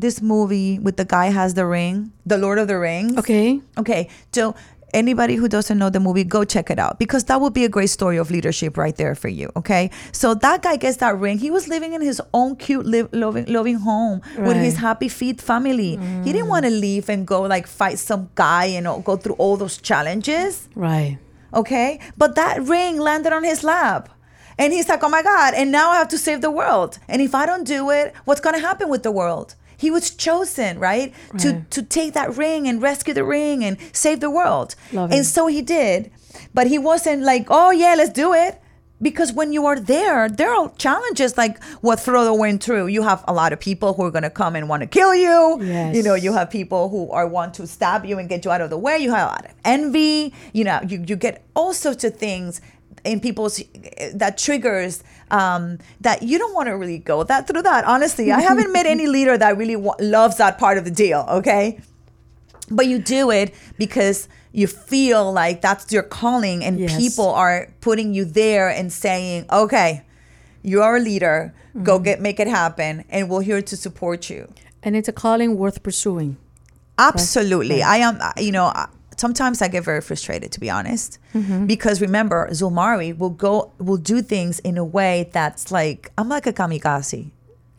this movie with the guy has the ring, the Lord of the Rings. Okay. Okay, so anybody who doesn't know the movie, go check it out because that would be a great story of leadership right there for you. Okay, so that guy gets that ring. He was living in his own cute, live, loving, loving home with his happy feet family. He didn't mm. want to leave and go like fight some guy and you know, go through all those challenges Right. okay? But that ring landed on his lap. And he's like, oh my God, and now I have to save the world. And if I don't do it, what's going to happen with the world? He was chosen, right? To, Right. to take that ring and rescue the ring and save the world. Love and it. so he did. But he wasn't like, oh yeah, let's do it. Because when you are there, there are challenges like what Frodo went through. You have a lot of people who are going to come and want to kill you. Yes. You know, you have people who are want to stab you and get you out of the way. You have a lot of envy. You know, you, you get all sorts of things in people's that triggers um, that you don't want to really go that through that. Honestly, I haven't met any [LAUGHS] leader that really wa- loves that part of the deal. Okay, but you do it because you feel like that's your calling and Yes. people are putting you there and saying okay you are a leader go Mm-hmm. get make it happen and we're here to support you And it's a calling worth pursuing. absolutely i am you know sometimes i get very frustrated to be honest Mm-hmm. because remember Zulmarie will go will do things in a way that's like i'm like a kamikaze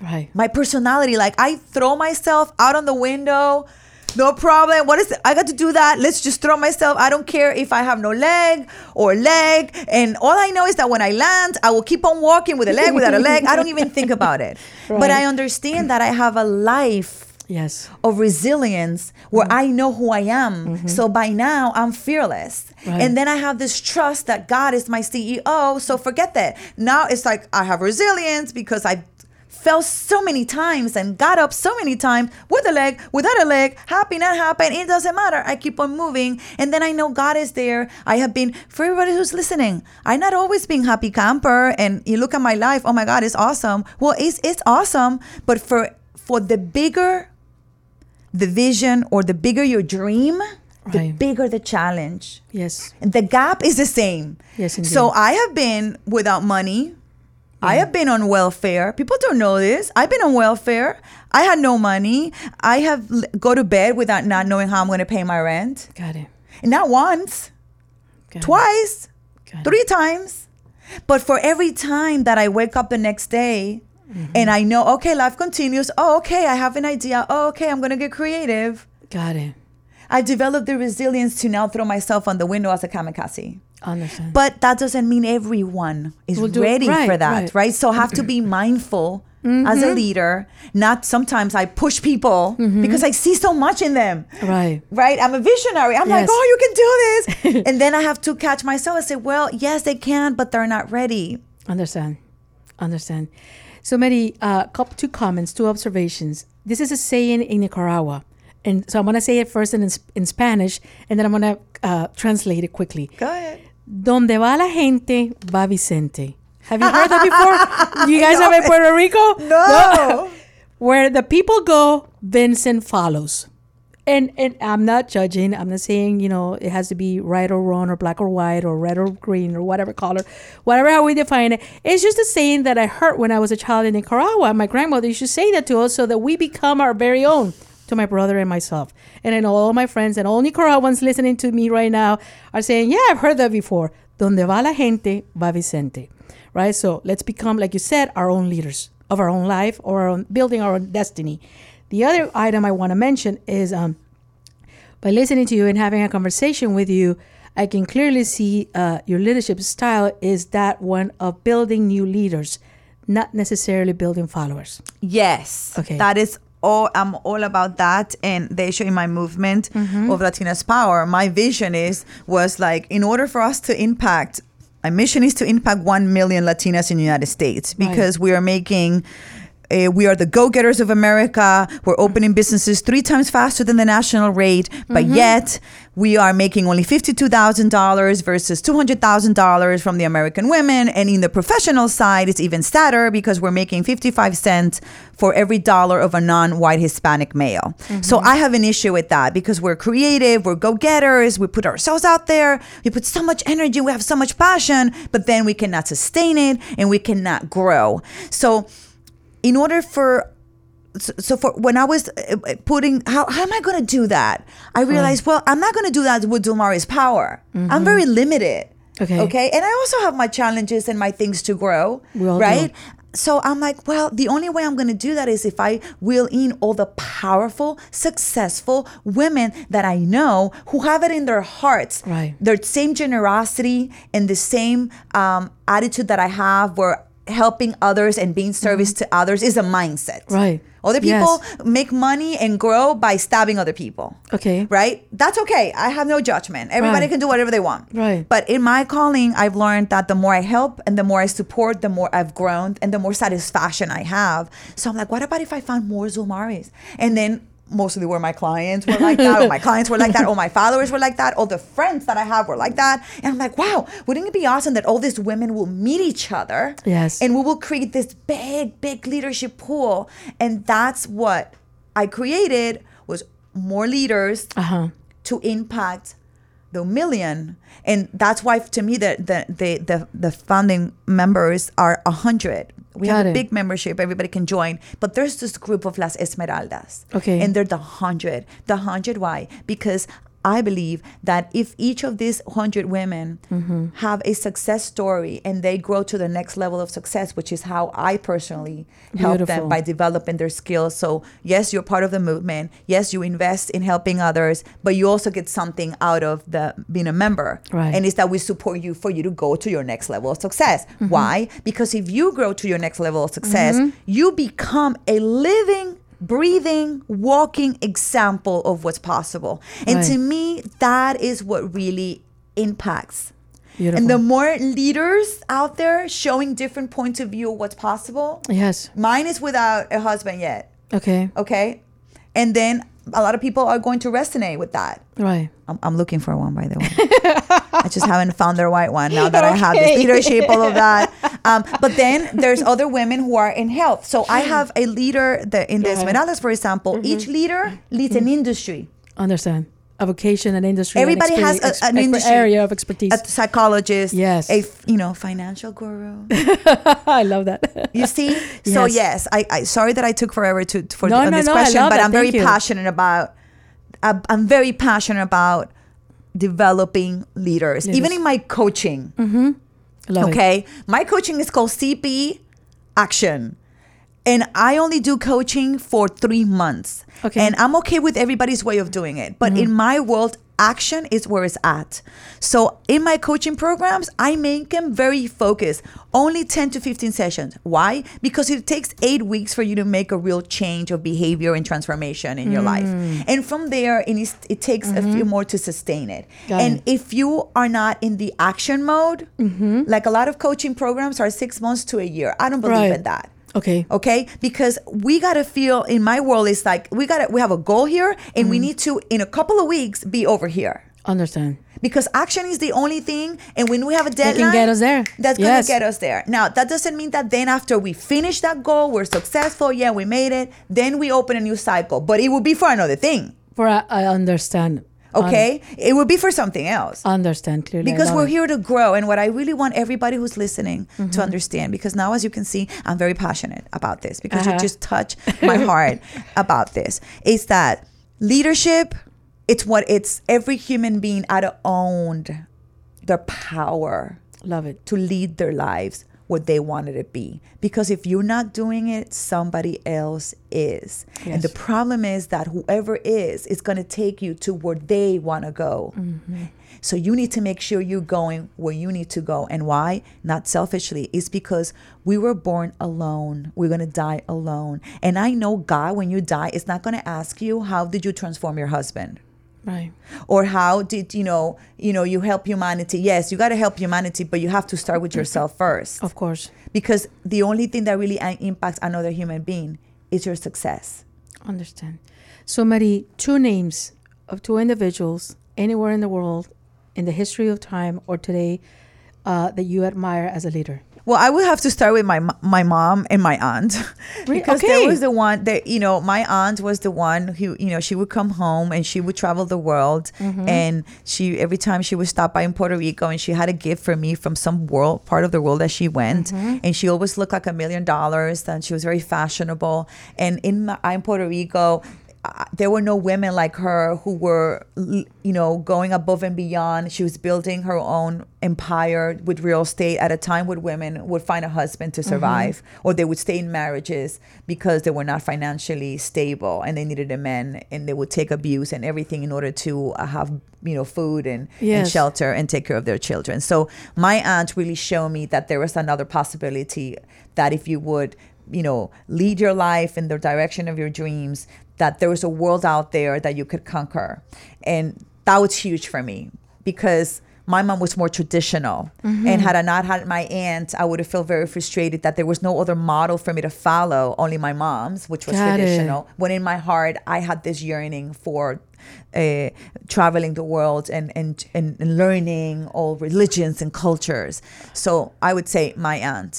Right. my personality like i throw myself out on the window no problem what is it? i got to do that let's just throw myself i don't care if i have no leg or leg and all i know is that when i land i will keep on walking with a leg without a leg i don't even think about it [LAUGHS] but i understand that i have a life Yes. of resilience where mm-hmm. I know who I am. Mm-hmm. So by now I'm fearless. Right. And then I have this trust that God is my CEO. So forget that. Now it's like I have resilience because I fell so many times and got up so many times with a leg, without a leg, happy, not happy. It doesn't matter. I keep on moving. And then I know God is there. I have been, for everybody who's listening, I'm not always being happy camper. And you look at my life, oh my God, it's awesome. Well, it's, it's awesome. But for, for the bigger the vision or the bigger your dream, the Right. bigger the challenge. Yes. And the gap is the same. Yes, indeed. So I have been without money. I have been on welfare. People don't know this. I've been on welfare. I had no money. I have l- go to bed without not knowing how I'm going to pay my rent. Got it. And not once, Got twice, it. three times. But for every time that I wake up the next day mm-hmm. And I know, okay, life continues. Oh, okay, I have an idea. Oh, okay, I'm going to get creative. Got it. I developed the resilience to now throw myself on the window as a kamikaze. Understand. But that doesn't mean everyone is Will ready right, for that, right. Mm-hmm. right. So I have to be [CLEARS THROAT] mindful as a leader. Not sometimes I push people because I see so much in them. right. Right? I'm a visionary. I'm like, oh, you can do this. [LAUGHS] and then I have to catch myself and say, well, yes, they can, but they're not ready. Understand. Understand. Zulmarie, uh, couple, two comments, two observations. This is a saying in Nicaragua. And so I'm going to say it first in, in Spanish, and then I'm going to uh, translate it quickly. Go ahead. Donde va la gente, va Vicente. Have you heard that before? [LAUGHS] you guys have in Puerto Rico? No. [LAUGHS] Where the people go, Vincent follows. And and I'm not judging. I'm not saying, you know, it has to be right or wrong or black or white or red or green or whatever color, whatever how we define it. It's just a saying that I heard when I was a child in Nicaragua. My grandmother used to say that to us so that we become our very own, to my brother and myself. And know all my friends and all Nicaraguans listening to me right now are saying, Yeah, I've heard that before. Donde va la gente, va Vicente. Right? So let's become, like you said, our own leaders of our own life or our own, building our own destiny. The other item I want to mention is um, by listening to you and having a conversation with you, I can clearly see uh, your leadership style is that one of building new leaders, not necessarily building followers. Yes. Okay. That is all I'm all about that and the issue in my movement mm-hmm. of Latinas Power. My vision is was like in order for us to impact my mission is to impact 1 million Latinas in the United States because we are making uh, we are the go-getters of America. We're opening businesses three times faster than the national rate, but yet we are making only fifty-two thousand dollars versus two hundred thousand dollars from the American women. And in the professional side, it's even sadder because we're making fifty-five cents for every dollar of a non-white Hispanic male. So I have an issue with that because we're creative, we're go-getters, we put ourselves out there, we put so much energy, we have so much passion, but then we cannot sustain it and we cannot grow. So in order for so, so for when I was uh, uh, putting how, how am I going to do that? I realized well I'm not going to do that with Zulmarie's power. I'm very limited. Okay. Okay. And I also have my challenges and my things to grow. We all do. right. So I'm like, well, the only way I'm going to do that is if I will in all the powerful, successful women that I know who have it in their hearts. Right. Their same generosity and the same um, attitude that I have where helping others and being service to others is a mindset. Mm-hmm. Right. Other Yes. people make money and grow by stabbing other people. Okay. Right? That's okay. I have no judgment. Everybody Right. can do whatever they want. Right. But in my calling, I've learned that the more I help and the more I support, the more I've grown and the more satisfaction I have. So I'm like, what about if I found more Zulmaris? And then mostly were my clients were like that, or my clients were like that, or my followers were like that, all the friends that I have were like that. And I'm like, wow, wouldn't it be awesome that all these women will meet each other? Yes. And we will create this big, big leadership pool. And that's what I created was more leaders Uh huh. to impact the million and that's why to me the the the the, the founding members are a hundred we Got have a it. big membership everybody can join but there's this group of las esmeraldas Okay. and they're the hundred the hundred why because I believe that if each of these hundred women Mm-hmm. have a success story and they grow to the next level of success, which is how I personally help Beautiful. them by developing their skills. So yes, you're part of the movement. Yes, you invest in helping others, but you also get something out of the being a member. Right. And it's that we support you for you to go to your next level of success. Mm-hmm. Why? Because if you grow to your next level of success, you become a living breathing, walking example of what's possible. And Right. to me, that is what really impacts. Beautiful. And the more leaders out there showing different points of view of what's possible, yes. mine is without a husband yet. Okay. Okay. And then a lot of people are going to resonate with that. Right. I'm, I'm looking for one, by the way. I just haven't found the right one now that I have this Okay. leadership, all of that. Um, but then there's other women who are in health. So I have a leader that in the. Esmeraldas, for example, Mm-hmm. each leader leads an industry. Understand. A vocation, an industry. an Everybody has a- an industry. area of expertise. A psychologist, Yes. A you know financial guru. [LAUGHS] I love that. You see, [LAUGHS] Yes. so Yes. I, I sorry that I took forever to for No, no, this no, question, but that. I'm very Thank you. passionate about. I'm, I'm very passionate about developing leaders, even in my coaching. Mm-hmm. love it. Okay, my coaching is called CP Action. And I only do coaching for three months. Okay. And I'm okay with everybody's way of doing it. But in mm-hmm. my world, action is where it's at. So in my coaching programs, I make them very focused. Only 10 to 15 sessions. Why? Because it takes eight weeks for you to make a real change of behavior and transformation in your life. Mm. And from there, it, is, it takes a few mm-hmm. more to sustain it. Got and it. if you are not in the action mode, mm-hmm. like a lot of coaching programs are six months to a year. I don't believe Right. in that Okay. okay because we got to feel in my world it's like we got to we have a goal here and we mm-hmm. need to in a couple of weeks be over here Understand. because action is the only thing and when we have a deadline, that can get us there. that's Yes. gonna get us there now that doesn't mean that then after we finish that goal we're successful yeah we made it then we open a new cycle but it will be for another thing For I, I understand. Okay it would be for something else Un- understand clearly. Because we're it. here to grow and what i really want everybody who's listening Mm-hmm. to understand because now as you can see i'm very passionate about this because you Uh-huh. just touch [LAUGHS] my heart about this is that leadership it's what it's every human being out of owned their power Love it. to lead their lives what they wanted to be. Because if you're not doing it, somebody else is. And the problem is that whoever is is going to take you to where they want to go. Mm-hmm. So you need to make sure you're going where you need to go. And why? Not selfishly. It's because we were born alone. We're going to die alone. And I know God, when you die, is not going to ask you, how did you transform your husband? Right. or how did you know you know you help humanity yes you got to help humanity but you have to start with yourself first Of course. because the only thing that really impacts another human being is your success Understand. Zulmarie, two names of two individuals anywhere in the world, in the history of time or today, uh, that you admire as a leader. Well i would have to start with my my mom and my aunt [LAUGHS] because okay. there was the one that you know my aunt was the one who you know she would come home and she would travel the world Mm-hmm. and she every time she would stop by in puerto rico and she had a gift for me from some world part of the world that she went Mm-hmm. and she always looked like a million dollars and she was very fashionable and in my, in puerto rico uh, there were no women like her who were you know going above and beyond. She was building her own empire with real estate at a time when women would find a husband to survive or they would stay in marriages because they were not financially stable and they needed a man and they would take abuse and everything in order to uh, have you know food and, and shelter and take care of their children. So my aunt really showed me that there was another possibility that if you would you know lead your life in the direction of your dreams that there was a world out there that you could conquer. And that was huge for me because my mom was more traditional. Mm-hmm. and had i not had my aunt i would have felt very frustrated that there was no other model for me to follow only my mom's which was Got it. traditional. When in my heart i had this yearning for uh, traveling the world and, and and learning all religions and cultures. So i would say my aunt.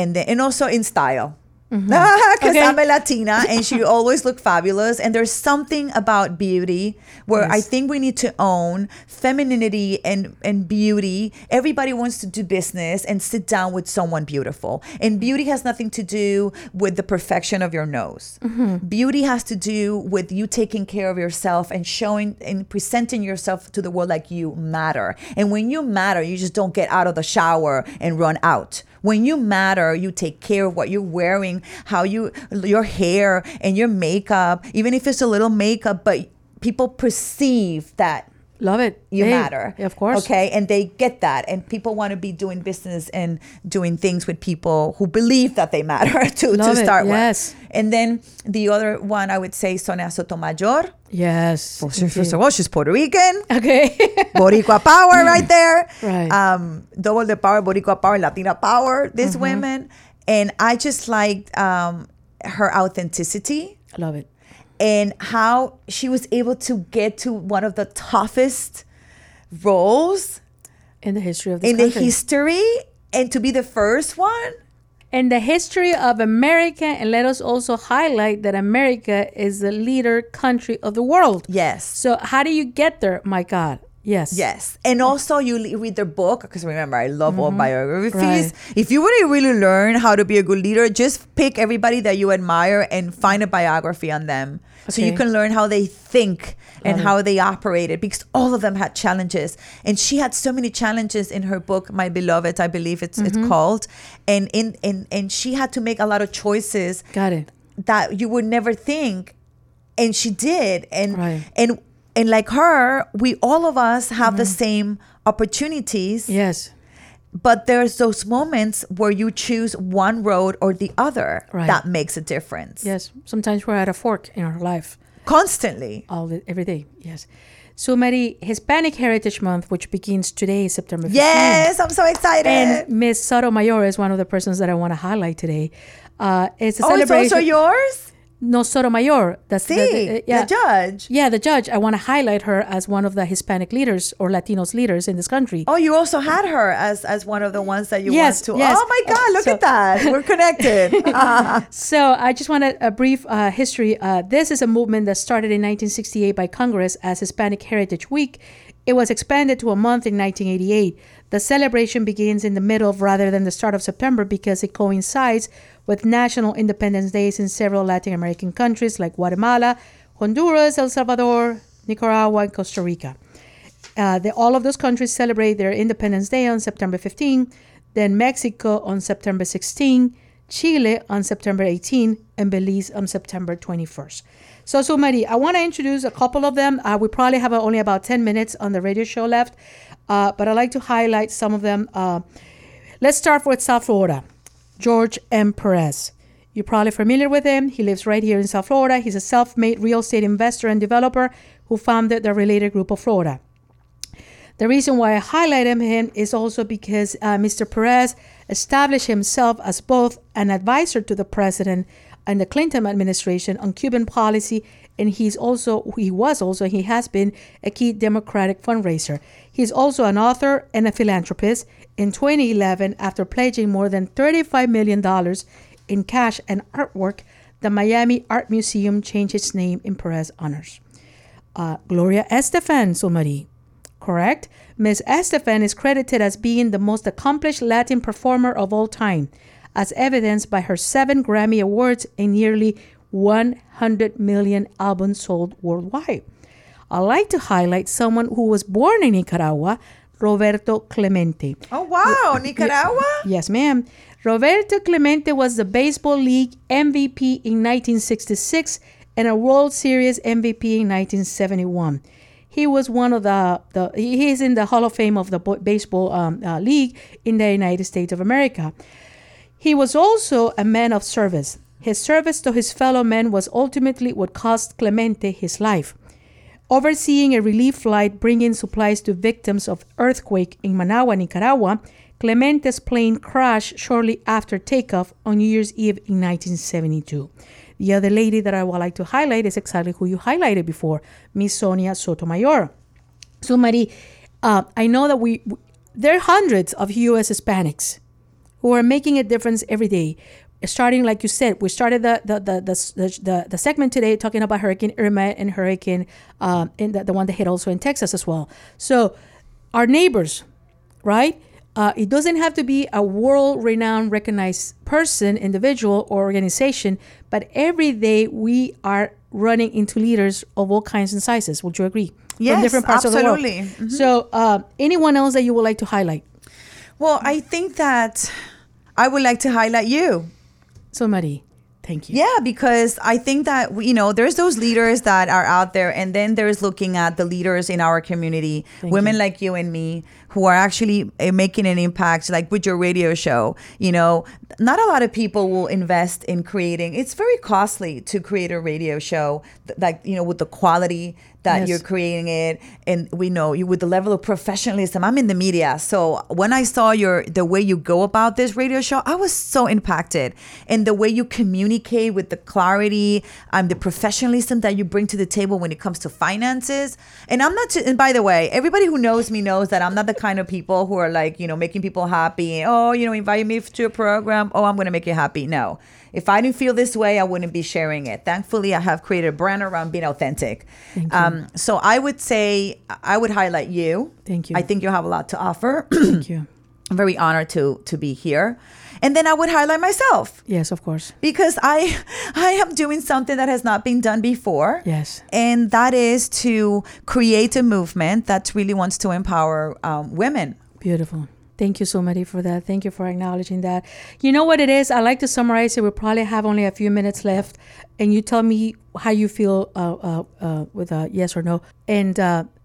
And then and also in style Mm-hmm. [LAUGHS] because Okay. I'm a Latina and she [LAUGHS] always looked fabulous. And there's something about beauty where I think we need to own femininity and, and beauty. Everybody wants to do business and sit down with someone beautiful. And beauty has nothing to do with the perfection of your nose. Mm-hmm. Beauty has to do with you taking care of yourself and showing and presenting yourself to the world like you matter. And when you matter, you just don't get out of the shower and run out when you matter you take care of what you're wearing how you your hair and your makeup even if it's a little makeup but people perceive that Love it. you Hey, matter Of course. okay and they get that and people want to be doing business and doing things with people who believe that they matter [LAUGHS] to, Love to it, start yes. with and then the other one i would say sonia sotomayor Yes. well, she- first of all she's puerto rican Okay. [LAUGHS] Boricua power right there. Right. Um, double the power, Boricua power, Latina power, these Mm-hmm. women. And I just liked um, her authenticity Love it. And how she was able to get to one of the toughest roles In the history of this in the history and to be the first one. in the history of America, and let us also highlight that America is the leader country of the world. Yes. So how do you get there? My God, Yes. Yes. And also you read their book because remember I love all biographies. Mm-hmm. Right. If you want to really learn how to be a good leader, just pick everybody that you admire and find a biography on them. So you can learn how they think and it. how they operated because all of them had challenges. And she had so many challenges in her book, My Beloved, I believe it's Mm-hmm. it's called. And in and, and she had to make a lot of choices Got it. that you would never think and she did and Right. and and like her we all of us have the same opportunities Yes. but there's those moments where you choose one road or the other Right. that makes a difference Yes. Sometimes we're at a fork in our life. constantly all the, every day. Yes. Zulmarie, Hispanic Heritage Month, which begins today, September 15th. yes i'm so excited And Miss Sotomayor is one of the persons that I want to highlight today. Uh, it's a oh it's also yours no, Sotomayor. That's see the, the- yeah. the judge Yeah, the judge. I want to highlight her as one of the Hispanic leaders or Latinos leaders in this country. Oh, you also had her as as one of the ones that you Yes, want to. yes. Oh my God! Look So- at that. We're connected. [LAUGHS] So I just want a, a brief uh, history. Uh, this is a movement that started in 1968 by Congress as Hispanic Heritage Week. It was expanded to a month in 1988. The celebration begins in the middle of rather than the start of September because it coincides with National Independence Days in several Latin American countries like Guatemala, Honduras, El Salvador, Nicaragua, and Costa Rica. Uh, the, all of those countries celebrate their Independence Day on September 15, then Mexico on September 16, Chile on September 18, and Belize on September 21st. So, so Mary, I want to introduce a couple of them. Uh, we probably have only about 10 minutes on the radio show left, uh, but I'd like to highlight some of them. Uh, let's start with South Florida. George M. Perez. You're probably familiar with him. He lives right here in South Florida. He's a self made real estate investor and developer who founded the Related Group of Florida. The reason why I highlight him is also because uh, Mr. Perez established himself as both an advisor to the president and the Clinton administration on Cuban policy, and he's also he was also he has been a key Democratic fundraiser. He's also an author and a philanthropist. In 2011, after pledging more than 35 million dollars in cash and artwork, the Miami Art Museum changed its name in Perez honors. Uh, Gloria Estefan Zulmarie correct? Ms. Estefan is credited as being the most accomplished Latin performer of all time, as evidenced by her seven Grammy Awards and nearly 100 million albums sold worldwide. I'd like to highlight someone who was born in Nicaragua, Roberto Clemente. oh wow, Nicaragua. Yes, ma'am. Roberto Clemente was the Baseball League MVP in 1966 and a World Series MVP in 1971. He was one of the, the he is in the Hall of Fame of the baseball um, uh, league in the United States of America. He was also a man of service. His service to his fellow men was ultimately what cost Clemente his life. Overseeing a relief flight bringing supplies to victims of earthquake in Managua, Nicaragua, Clemente's plane crashed shortly after takeoff on New Year's Eve in 1972. The other lady that I would like to highlight is exactly who you highlighted before, Miss Sonia Sotomayor. Zulmarie, uh, I know that we, there are hundreds of U.S. Hispanics who are making a difference every day. Starting, like you said, we started the the the the, the, the, the segment today talking about Hurricane Irma and Hurricane, um, and the, the one that hit also in Texas as well. So, our neighbors, right? Uh, it doesn't have to be a world renowned, recognized person, individual, or organization, but every day we are running into leaders of all kinds and sizes. Would you agree? Yes, of the absolutely. world. Mhm. So, uh, anyone else that you would like to highlight? Well, I think that I would like to highlight you. So, Marie, thank you. Yeah, because I think that you know there's those leaders that are out there, and then there's looking at the leaders in our community, women you. like you and me, who are actually uh, making an impact, like with your radio show. You know, not a lot of people will invest in creating. It's very costly to create a radio show, like you know, with the quality that Yes. you're creating it, and we know you with the level of professionalism. I'm in the media, so when I saw your the way you go about this radio show, I was so impacted, and the way you communicate with the clarity, um, the professionalism that you bring to the table when it comes to finances. And I'm not. and by the way, everybody who knows me knows that I'm not the kind of people who are like you know making people happy. Oh, you know, invite me to a program. Oh, I'm gonna make you happy. No. If I didn't feel this way, I wouldn't be sharing it. Thankfully, I have created a brand around being authentic. Um, so I would say I would highlight you. Thank you. I think you have a lot to offer. Thank you. [CLEARS THROAT] I'm very honored to to be here. And then I would highlight myself Yes, of course. because I [LAUGHS] I am doing something that has not been done before. Yes. And that is to create a movement that really wants to empower um, women. Beautiful. Thank you so much for that. Thank you for acknowledging that. You know what it is? I like to summarize it. We probably have only a few minutes left, and you tell me how you feel uh, uh, uh, with a yes or no. And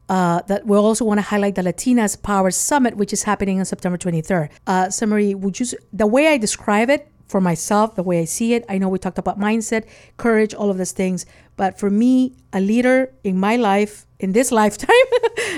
uh, that we also want to highlight the Latinas Power Summit, which is happening on September 23rd. Uh, Zulmarie, would you, the way I describe it for myself, the way I see it, I know we talked about mindset, courage, all of those things. But for me, a leader in my life, in this [LAUGHS] lifetime,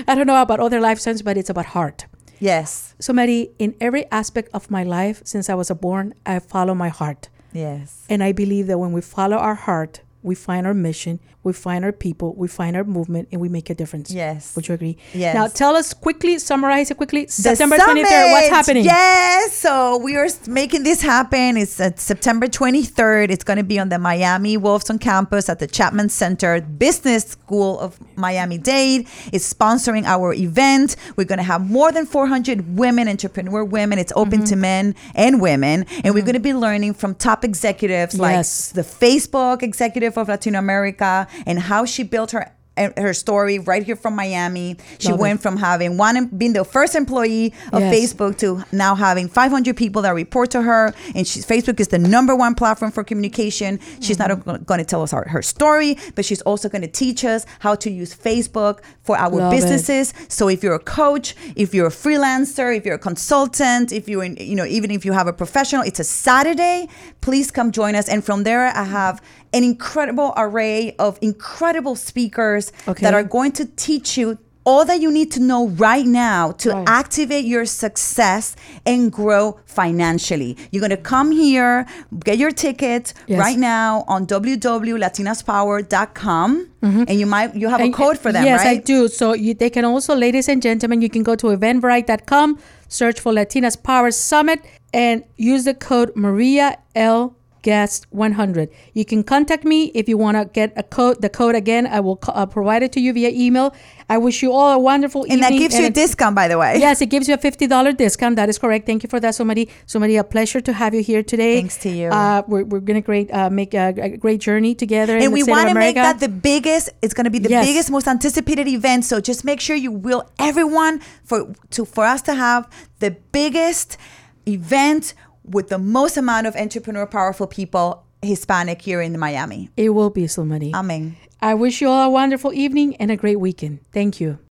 I don't know about other lifetimes, but it's about heart. Yes. So, Mary, in every aspect of my life since I was born, I follow my heart. Yes. And I believe that when we follow our heart, we find our mission, we find our people, we find our movement, and we make a difference. Yes. Would you agree? Yes. Now, tell us quickly, summarize it quickly. The September 23rd, what's happening? Yes, so we are making this happen. It's at September 23rd. It's going to be on the Miami Wolfson campus at the Chapman Center Business School of Miami Dade. It's sponsoring our event. We're going to have more than 400 women, entrepreneur women. It's open Mm-hmm. to men and women, and we're going to be learning from top executives Yes. like the Facebook executive of Latino America and how she built her her story right here from Miami. She Love it. went from having one being the first employee of Yes. Facebook to now having 500 people that report to her. And she's, Facebook is the number one platform for communication. She's Mm-hmm. not going to tell us her, her story, but she's also going to teach us how to use Facebook for our Love it. businesses. So if you're a coach, if you're a freelancer, if you're a consultant, if you're in, you know, even if you have a professional, it's a Saturday. Please come join us. And from there, I have an incredible array of incredible speakers Okay. that are going to teach you all that you need to know right now to Right. activate your success and grow financially. You're going to come here, get your ticket Yes. right now on www.latinaspower.com mm-hmm. and you might you have a uh, code for them, yes, right? I do. So you, they can also, ladies and gentlemen, you can go to eventbrite.com, search for Latinas Power Summit, and use the code Maria L. Guest 100. You can contact me if you want to get a code. The code again, I will uh, provide it to you via email. I wish you all a wonderful evening. And evening. that gives you a discount, by the way. [LAUGHS] Yes, it gives you a fifty dollar discount. That is correct. Thank you for that, Zulmarie. Zulmarie, a pleasure to have you here today. Thanks to you. Uh, we're, we're gonna great uh, make a, a great journey together. And we want to make that the biggest. It's going to be the Yes. biggest, most anticipated event. So just make sure you will everyone for to for us to have the biggest event with the most amount of entrepreneur, powerful people, Hispanic here in Miami. It will be somebody. Amen. I wish you all a wonderful evening and a great weekend. Thank you.